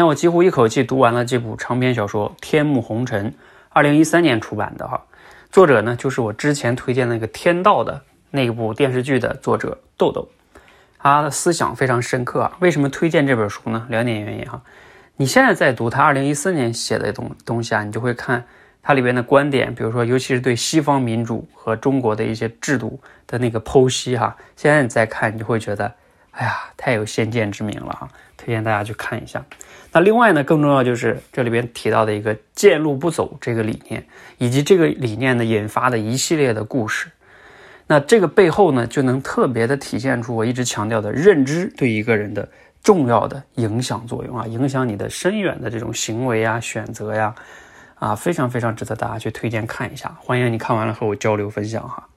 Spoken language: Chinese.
天我几乎一口气读完了这部长篇小说《天幕红尘》，二零一三年出版的哈。作者呢，就是我之前推荐那个《天道》的那部电视剧的作者豆豆。他的思想非常深刻啊。为什么推荐这本书呢？两点原因哈。你现在在读他二零一四年写的东东西啊，你就会看它里边的观点，比如说，尤其是对西方民主和中国的一些制度的那个剖析哈。现在你再看，你就会觉得，哎呀，太有先见之明了哈。推荐大家去看一下。那另外呢，更重要就是这里边提到的一个“见路不走”这个理念，以及这个理念呢引发的一系列的故事。那这个背后呢，就能特别的体现出我一直强调的认知对一个人的重要的影响作用啊，影响你的深远的这种行为啊、选择呀，啊，非常非常值得大家去推荐看一下。欢迎你看完了和我交流分享哈。